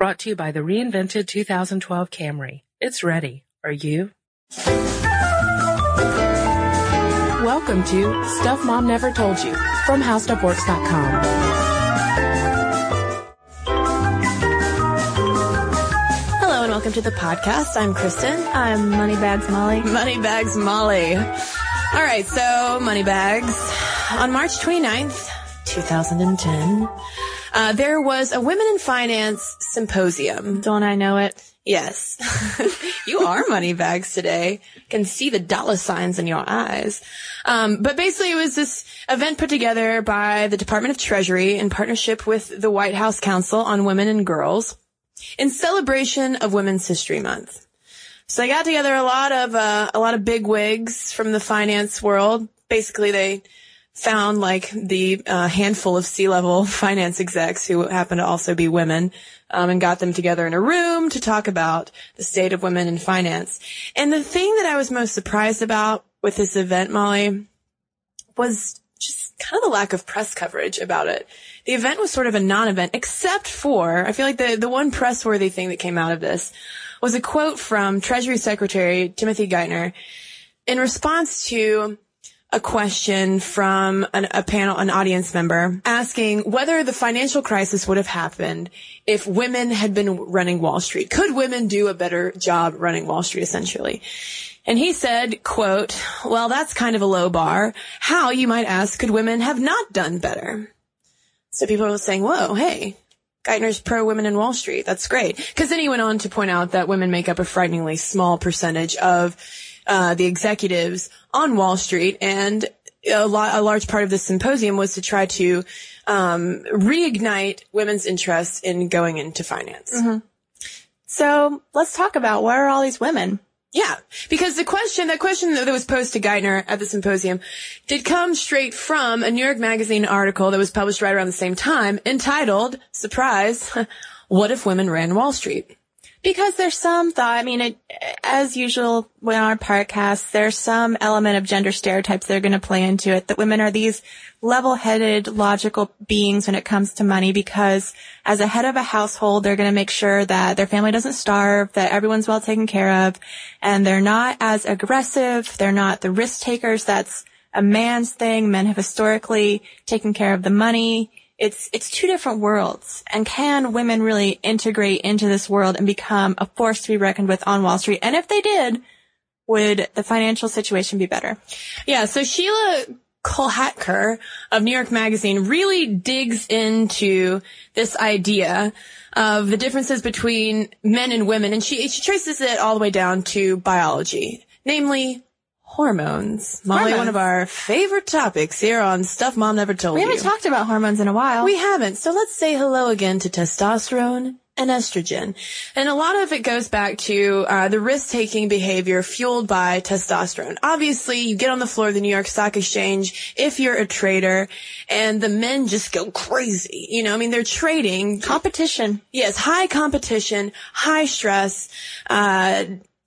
Brought to you by the reinvented 2012 Camry. It's ready. Are you? Welcome to Stuff Mom Never Told You from HowStuffWorks.com. Hello and welcome to the podcast. I'm Cristen. I'm Moneybags Molly. Moneybags Molly. All right, so Moneybags. On March 29th, 2010, uh, there was a Women in Finance Symposium. Don't I know it? Yes. you are money bags today. Can see the dollar signs in your eyes. Um, but basically it was this event put together by the Department of Treasury in partnership with the White House Council on Women and Girls in celebration of Women's History Month. So they got together a lot of, uh, a lot of big wigs from the finance world. Basically they found like the uh, handful of C-level finance execs who happen to also be women um, and got them together in a room to talk about the state of women in finance. And the thing that I was most surprised about with this event, Molly, was just kind of the lack of press coverage about it. The event was sort of a non-event, except for, I feel like the, the one press-worthy thing that came out of this was a quote from Treasury Secretary Timothy Geithner in response to a question from an, a panel, an audience member asking whether the financial crisis would have happened if women had been running Wall Street. Could women do a better job running Wall Street essentially? And he said, quote, well, that's kind of a low bar. How, you might ask, could women have not done better? So people were saying, whoa, hey, Geithner's pro women in Wall Street. That's great. Cause then he went on to point out that women make up a frighteningly small percentage of uh, the executives on Wall Street, and a, lot, a large part of this symposium was to try to um, reignite women's interest in going into finance. Mm-hmm. So let's talk about where are all these women? Yeah, because the question, that question that was posed to Geithner at the symposium did come straight from a New York Magazine article that was published right around the same time entitled, surprise, What if Women Ran Wall Street? Because there's some thought, I mean, it, as usual with our podcast, there's some element of gender stereotypes that are going to play into it, that women are these level-headed, logical beings when it comes to money because as a head of a household, they're going to make sure that their family doesn't starve, that everyone's well taken care of, and they're not as aggressive, they're not the risk takers, that's a man's thing. Men have historically taken care of the money it's it's two different worlds. And can women really integrate into this world and become a force to be reckoned with on Wall Street? And if they did, would the financial situation be better? Yeah. So Sheelah Kolhatkar of New York Magazine really digs into this idea of the differences between men and women, and she she traces it all the way down to biology, namely hormones. Molly, Hormones. one of our favorite topics here on Stuff Mom Never Told We haven't talked about hormones in a while. We haven't. So let's say hello again to testosterone and estrogen. And a lot of it goes back to uh, the risk-taking behavior fueled by testosterone. Obviously, you get on the floor of the New York Stock Exchange if you're a trader, and the men just go crazy. You know, I mean, they're trading. competition. Yes, high competition, high stress, uh,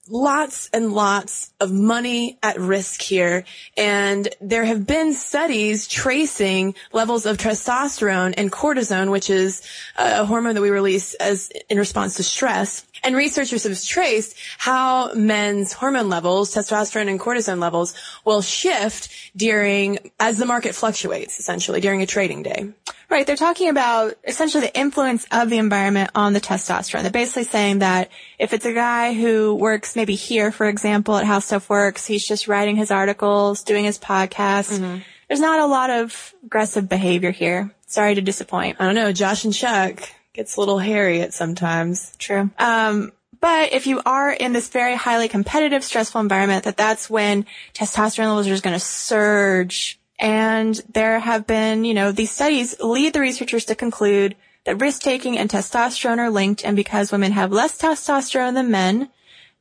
lots and lots of money at risk here. And there have been studies tracing levels of testosterone and cortisone, which is a hormone that we release as in response to stress. And researchers have traced how men's hormone levels, testosterone and cortisone levels, will shift during, as the market fluctuates, essentially, during a trading day. Right. They're talking about essentially the influence of the environment on the testosterone. They're basically saying that if it's a guy who works maybe here, for example, at How Stuff Works, he's just writing his articles, doing his podcast. Mm-hmm. There's not a lot of aggressive behavior here. Sorry to disappoint. I don't know. Josh and Chuck gets a little hairy at sometimes. True. Um, but if you are in this very highly competitive, stressful environment, that that's when testosterone levels are just going to surge and there have been, you know, these studies lead the researchers to conclude that risk taking and testosterone are linked. And because women have less testosterone than men,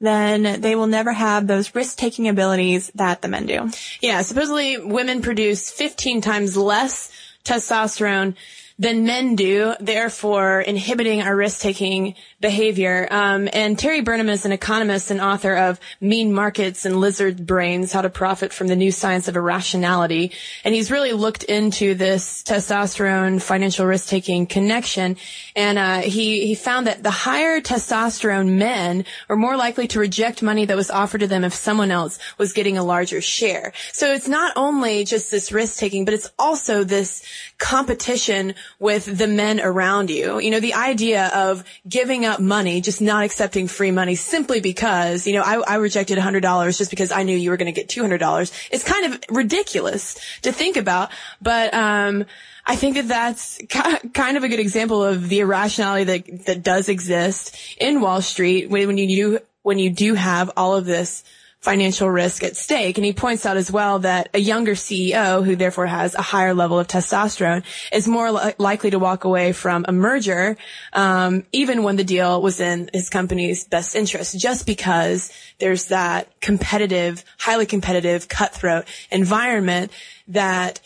then they will never have those risk taking abilities that the men do. Yeah. Supposedly women produce 15 times less testosterone than men do, therefore inhibiting our risk-taking behavior. Um, and Terry Burnham is an economist and author of Mean Markets and Lizard Brains, How to Profit from the New Science of Irrationality. And he's really looked into this testosterone financial risk-taking connection. And, uh, he, he found that the higher testosterone men were more likely to reject money that was offered to them if someone else was getting a larger share. So it's not only just this risk-taking, but it's also this competition with the men around you. You know, the idea of giving up money, just not accepting free money simply because, you know, I, I rejected $100 just because I knew you were going to get $200 It's kind of ridiculous to think about, but, um, I think that that's kind of a good example of the irrationality that, that does exist in Wall Street when, when you do, when you do have all of this financial risk at stake. And he points out as well that a younger CEO who therefore has a higher level of testosterone is more li- likely to walk away from a merger, um, even when the deal was in his company's best interest, just because there's that competitive, highly competitive, cutthroat environment that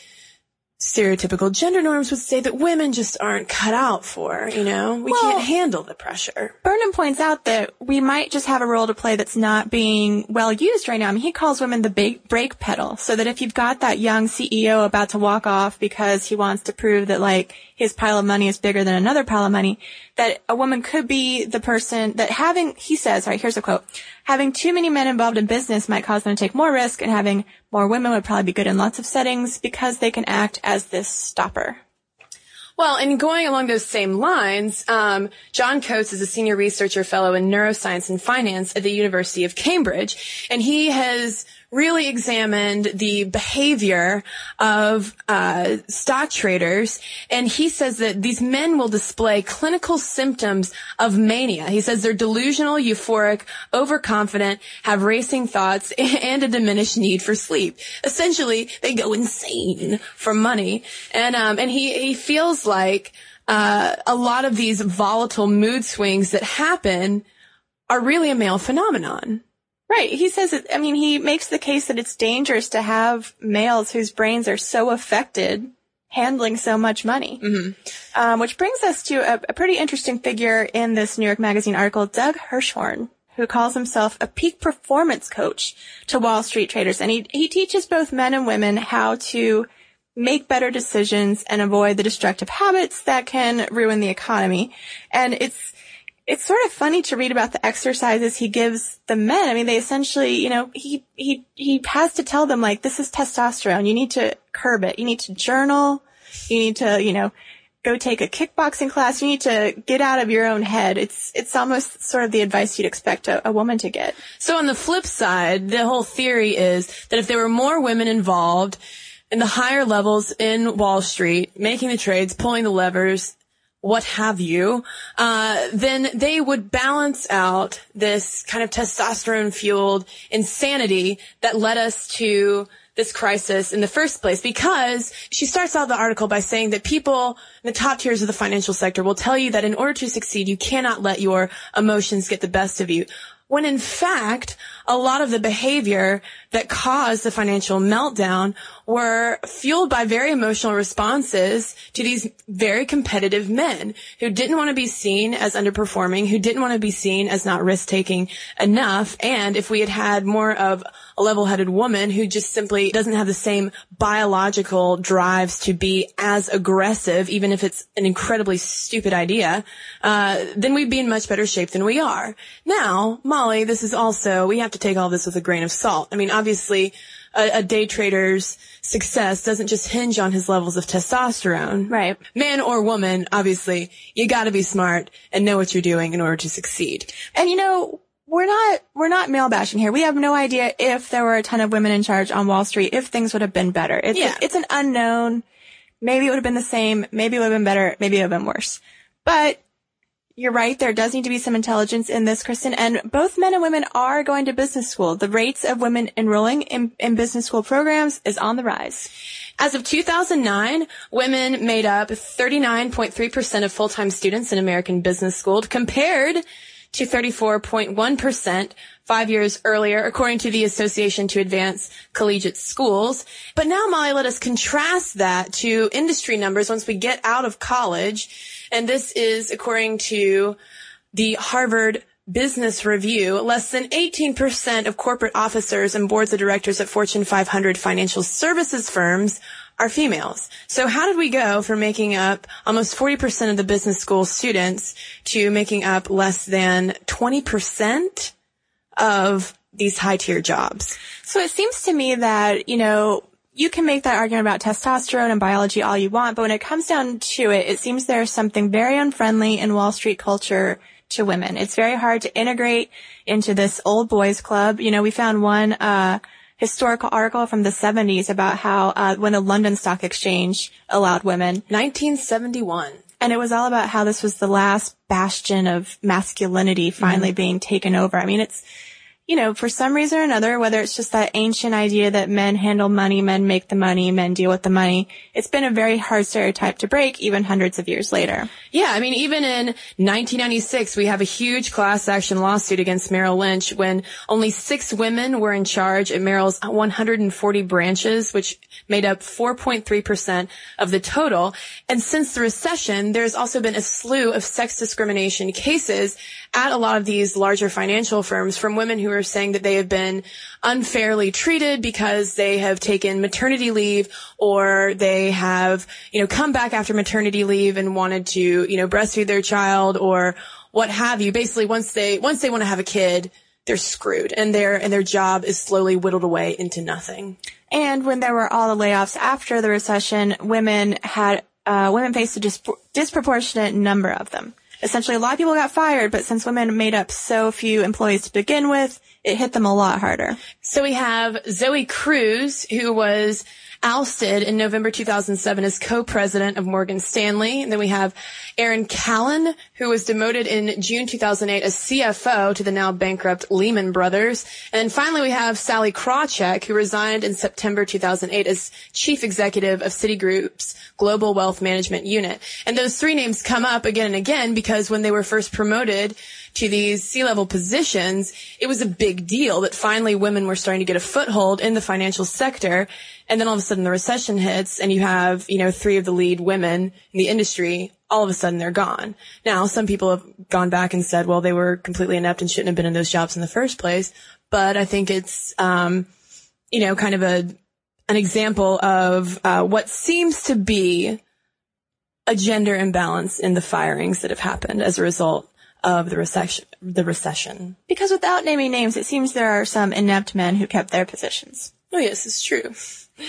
stereotypical gender norms would say that women just aren't cut out for, you know? We well, can't handle the pressure. Burnham points out that we might just have a role to play that's not being well used right now. I mean, he calls women the big brake pedal. So that if you've got that young CEO about to walk off because he wants to prove that like his pile of money is bigger than another pile of money, that a woman could be the person that having, he says, right, here's a quote, having too many men involved in business might cause them to take more risk and having more women would probably be good in lots of settings because they can act as this stopper. Well, and going along those same lines, um, John Coates is a senior researcher fellow in neuroscience and finance at the University of Cambridge, and he has really examined the behavior of uh, stock traders, and he says that these men will display clinical symptoms of mania. He says they're delusional, euphoric, overconfident, have racing thoughts, and a diminished need for sleep. Essentially, they go insane for money, and um, and he he feels like uh, a lot of these volatile mood swings that happen are really a male phenomenon. Right. He says it, I mean, he makes the case that it's dangerous to have males whose brains are so affected handling so much money. Mm-hmm. Um, which brings us to a, a, pretty interesting figure in this New York Magazine article, Doug Hirschhorn, who calls himself a peak performance coach to Wall Street traders. And he, he teaches both men and women how to make better decisions and avoid the destructive habits that can ruin the economy. And it's, it's sort of funny to read about the exercises he gives the men. I mean, they essentially, you know, he, he, he has to tell them like, this is testosterone. You need to curb it. You need to journal. You need to, you know, go take a kickboxing class. You need to get out of your own head. It's, it's almost sort of the advice you'd expect a, a woman to get. So on the flip side, the whole theory is that if there were more women involved, in the higher levels in Wall Street, making the trades, pulling the levers, what have you, uh, then they would balance out this kind of testosterone fueled insanity that led us to this crisis in the first place because she starts out the article by saying that people in the top tiers of the financial sector will tell you that in order to succeed, you cannot let your emotions get the best of you. When in fact, a lot of the behavior that caused the financial meltdown were fueled by very emotional responses to these very competitive men who didn't want to be seen as underperforming, who didn't want to be seen as not risk taking enough. And if we had had more of a level-headed woman who just simply doesn't have the same biological drives to be as aggressive, even if it's an incredibly stupid idea, uh, then we'd be in much better shape than we are. Now, Molly, this is also, we have to take all this with a grain of salt. I mean, obviously, a, a day trader's success doesn't just hinge on his levels of testosterone. Right. Man or woman, obviously, you gotta be smart and know what you're doing in order to succeed. And you know, we're not, we're not male bashing here. We have no idea if there were a ton of women in charge on Wall Street, if things would have been better. It's, Yeah. it's an unknown. Maybe it would have been the same. Maybe it would have been better. Maybe it would have been worse. But you're right. There does need to be some intelligence in this, Cristen. And both men and women are going to business school. The rates of women enrolling in, in business school programs is on the rise. As of 2009, women made up 39.3% of full-time students in American Business School compared to 34.1% five years earlier, according to the Association to Advance Collegiate Schools. But now, Molly, let us contrast that to industry numbers once we get out of college. And this is according to the Harvard Business Review, less than 18% of corporate officers and boards of directors at Fortune 500 financial services firms are females. So how did we go from making up almost 40% of the business school students to making up less than 20% of these high tier jobs? So it seems to me that, you know, you can make that argument about testosterone and biology all you want, but when it comes down to it, it seems there's something very unfriendly in Wall Street culture to women. It's very hard to integrate into this old boys club. You know, we found one, uh, historical article from the 70s about how, uh, when the London Stock Exchange allowed women 1971. and it was all about how this was the last bastion of masculinity finally being taken over. I mean, it's, you know, for some reason or another, whether it's just that ancient idea that men handle money, men make the money, men deal with the money, it's been a very hard stereotype to break even hundreds of years later. Yeah, I mean, even in 1996, we have a huge class action lawsuit against Merrill Lynch when only six women were in charge at Merrill's 140 branches, which made up 4.3% of the total. And since the recession, there's also been a slew of sex discrimination cases at a lot of these larger financial firms from women who are saying that they have been unfairly treated because they have taken maternity leave or they have, you know, come back after maternity leave and wanted to, you know, breastfeed their child or what have you. Basically, once they, once they want to have a kid, they're screwed and their, and their job is slowly whittled away into nothing. And when there were all the layoffs after the recession, women had, uh, women faced a dis- disproportionate number of them. Essentially, a lot of people got fired, but since women made up so few employees to begin with, it hit them a lot harder. So we have Zoe Cruz, who was ousted in November 2007 as co-president of Morgan Stanley. And then we have Erin Callan, who was demoted in June 2008 as CFO to the now bankrupt Lehman Brothers. And finally we have Sallie Krawcheck, who resigned in September 2008 as chief executive of Citigroup's Global Wealth Management Unit. And those three names come up again and again because when they were first promoted to these C-level positions, it was a big deal that finally women were starting to get a foothold in the financial sector. And then all of a sudden the recession hits and you have, you know, three of the lead women in the industry. All of a sudden they're gone. Now some people have gone back and said, well, they were completely inept and shouldn't have been in those jobs in the first place. But I think it's, um, you know, kind of a, an example of, uh, what seems to be a gender imbalance in the firings that have happened as a result of the recession, the recession. Because without naming names, it seems there are some inept men who kept their positions. Oh yes, it's true.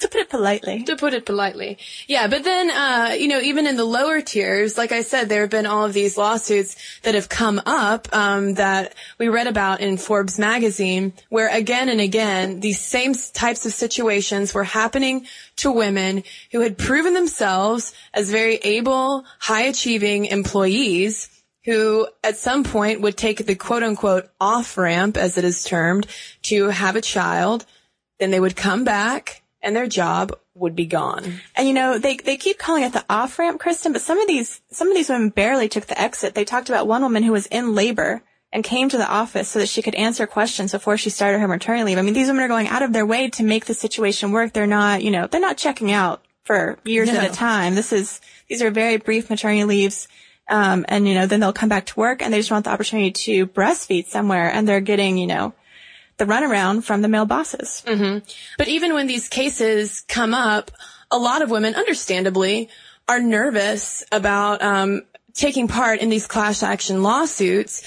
To put it politely. To put it politely. Yeah, but then, uh, you know, even in the lower tiers, like I said, there have been all of these lawsuits that have come up, um, that we read about in Forbes magazine, where again and again, these same types of situations were happening to women who had proven themselves as very able, high achieving employees who at some point would take the quote unquote off ramp, as it is termed, to have a child. Then they would come back and their job would be gone. And you know, they they keep calling it the off ramp, Cristen, but some of these some of these women barely took the exit. They talked about one woman who was in labor and came to the office so that she could answer questions before she started her maternity leave. I mean, these women are going out of their way to make the situation work. They're not, you know, they're not checking out for years No. at a time. This is these are very brief maternity leaves. Um, and you know, then they'll come back to work and they just want the opportunity to breastfeed somewhere and they're getting, you know, the runaround from the male bosses. But even when these cases come up, a lot of women, understandably, are nervous about um, taking part in these class action lawsuits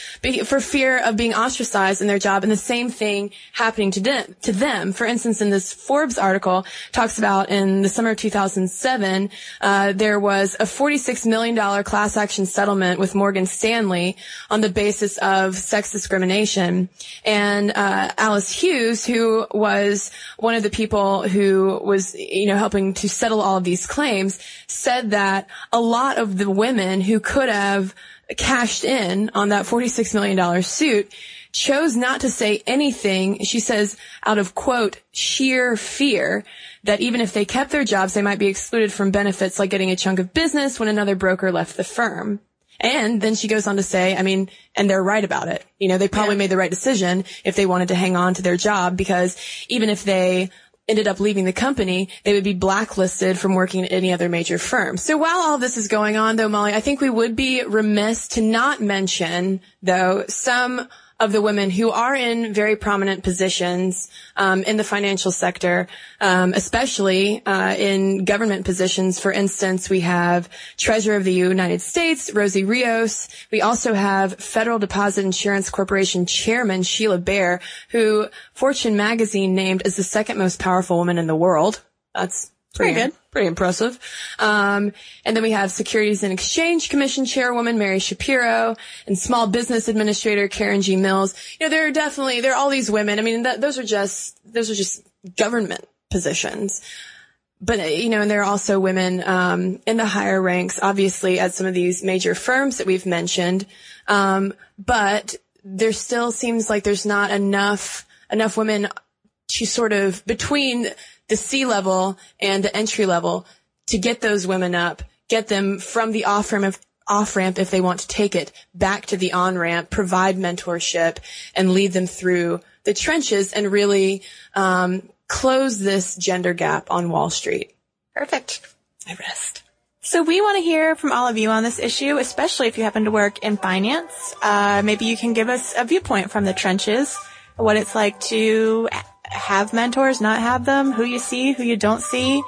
for fear of being ostracized in their job and the same thing happening to them, to them. For instance, in this Forbes article talks about in the summer of 2007, uh, there was a $46 million class action settlement with Morgan Stanley on the basis of sex discrimination. And, uh, Alice Hughes, who was one of the people who was, you know, helping to settle all of these claims, said that a lot of the women who could could have cashed in on that $46 million suit chose not to say anything. She says out of quote, sheer fear that even if they kept their jobs, they might be excluded from benefits like getting a chunk of business when another broker left the firm. And then she goes on to say, I mean, and they're right about it. You know, they probably yeah. made the right decision if they wanted to hang on to their job because even if they ended up leaving the company, they would be blacklisted from working at any other major firm. So while all this is going on though, Molly, I think we would be remiss to not mention though some of the women who are in very prominent positions um, in the financial sector, um, especially uh, in government positions. For instance, we have Treasurer of the United States, Rosie Rios. We also have Federal Deposit Insurance Corporation Chairman Sheila Bair, who Fortune magazine named as the second most powerful woman in the world. That's Pretty good. Pretty impressive. Um, and then we have Securities and Exchange Commission Chairwoman Mary Schapiro and Small Business Administrator Karen G. Mills. You know, there are definitely, there are all these women. I mean, that, those are just, those are just government positions. But, you know, and there are also women, um, in the higher ranks, obviously at some of these major firms that we've mentioned. Um, but there still seems like there's not enough, enough women to sort of between the C level and the entry level to get those women up, get them from the off ramp off ramp if they want to take it back to the on ramp, provide mentorship and lead them through the trenches and really um, close this gender gap on Wall Street. Perfect. I rest. So we want to hear from all of you on this issue, especially if you happen to work in finance. Uh, maybe you can give us a viewpoint from the trenches, what it's like to have mentors, not have them, who you see, who you don't see.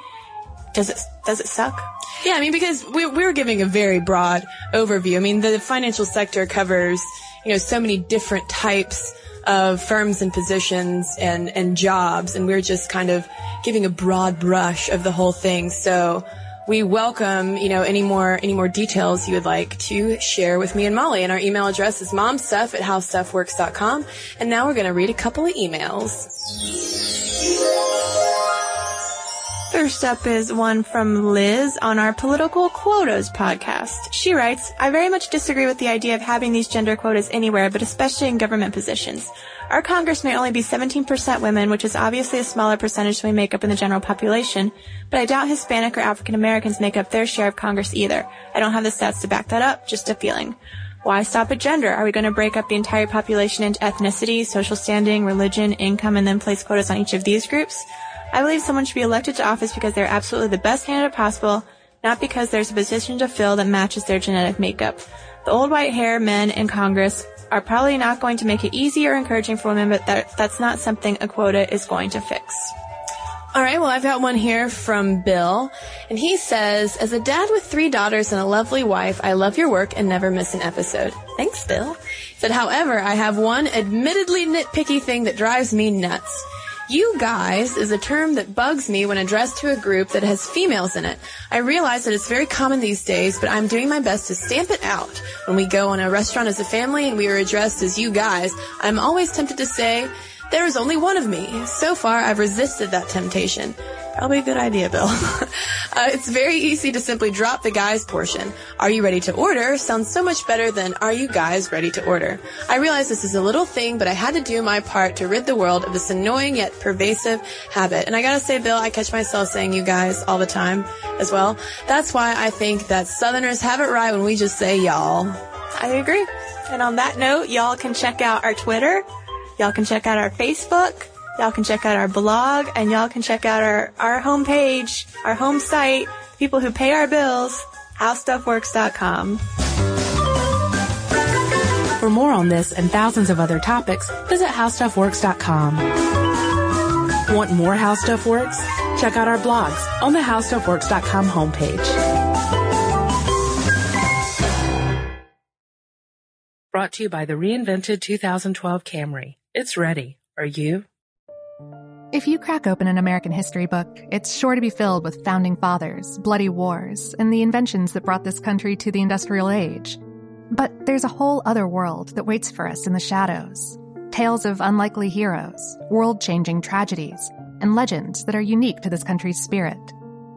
Does it, does it suck? Yeah, I mean, because we, we were giving a very broad overview. I mean, the financial sector covers, you know, so many different types of firms and positions and, and jobs, and we're just kind of giving a broad brush of the whole thing. So, we welcome, you know, any more, any more details you would like to share with me and Molly. And our email address is momstuff at howstuffworks.com. And now we're going to read a couple of emails. First up is one from Liz on our Political Quotas podcast. She writes, I very much disagree with the idea of having these gender quotas anywhere, but especially in government positions. Our Congress may only be 17% women, which is obviously a smaller percentage than we make up in the general population, but I doubt Hispanic or African Americans make up their share of Congress either. I don't have the stats to back that up, just a feeling. Why stop at gender? Are we going to break up the entire population into ethnicity, social standing, religion, income, and then place quotas on each of these groups? I believe someone should be elected to office because they're absolutely the best candidate possible, not because there's a position to fill that matches their genetic makeup. The old white hair men in Congress are probably not going to make it easy or encouraging for women, but that, that's not something a quota is going to fix. All right, well, I've got one here from Bill, and he says, as a dad with three daughters and a lovely wife, I love your work and never miss an episode. Thanks, Bill. He said, however, I have one admittedly nitpicky thing that drives me nuts. You guys is a term that bugs me when addressed to a group that has females in it. I realize that it's very common these days, but I'm doing my best to stamp it out. When we go on a restaurant as a family and we are addressed as you guys, I'm always tempted to say, there is only one of me. So far, I've resisted that temptation. Probably a good idea, Bill. uh, it's very easy to simply drop the guys portion. Are you ready to order? Sounds so much better than are you guys ready to order? I realize this is a little thing, but I had to do my part to rid the world of this annoying yet pervasive habit. And I gotta say, Bill, I catch myself saying you guys all the time as well. That's why I think that Southerners have it right when we just say y'all. I agree. And on that note, y'all can check out our Twitter Y'all can check out our Facebook. Y'all can check out our blog and y'all can check out our, our homepage, our home site, people who pay our bills, howstuffworks.com. For more on this and thousands of other topics, visit howstuffworks.com. Want more How Stuff Works? Check out our blogs on the howstuffworks.com homepage. brought to you by the reinvented 2012 Camry. It's ready. Are you? If you crack open an American history book, it's sure to be filled with founding fathers, bloody wars, and the inventions that brought this country to the industrial age. But there's a whole other world that waits for us in the shadows. Tales of unlikely heroes, world-changing tragedies, and legends that are unique to this country's spirit.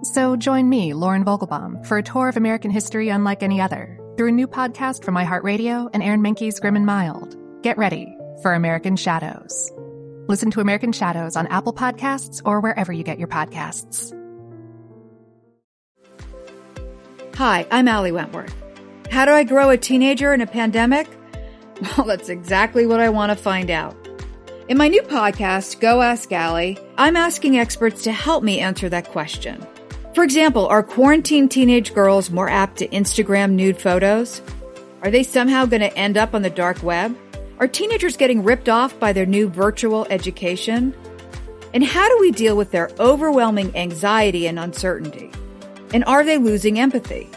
So join me, Lauren Vogelbaum, for a tour of American history unlike any other through a new podcast from iHeartRadio and Aaron Mahnke's Grim and Mild. Get ready for American Shadows. Listen to American Shadows on Apple Podcasts or wherever you get your podcasts. Hi, I'm Ali Wentworth. How do I grow a teenager in a pandemic? Well, that's exactly what I want to find out. In my new podcast, Go Ask Ali, I'm asking experts to help me answer that question. For example, are quarantine teenage girls more apt to Instagram nude photos? Are they somehow going to end up on the dark web? Are teenagers getting ripped off by their new virtual education? And how do we deal with their overwhelming anxiety and uncertainty? And are they losing empathy?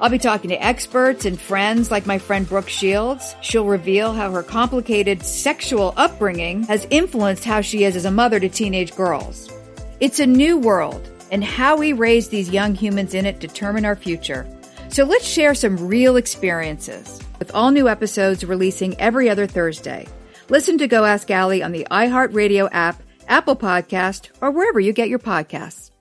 I'll be talking to experts and friends like my friend Brooke Shields. She'll reveal how her complicated sexual upbringing has influenced how she is as a mother to teenage girls. It's a new world, and how we raise these young humans in it determine our future. So let's share some real experiences with all new episodes releasing every other Thursday. Listen to Go Ask Ali on the iHeartRadio app, Apple Podcast, or wherever you get your podcasts.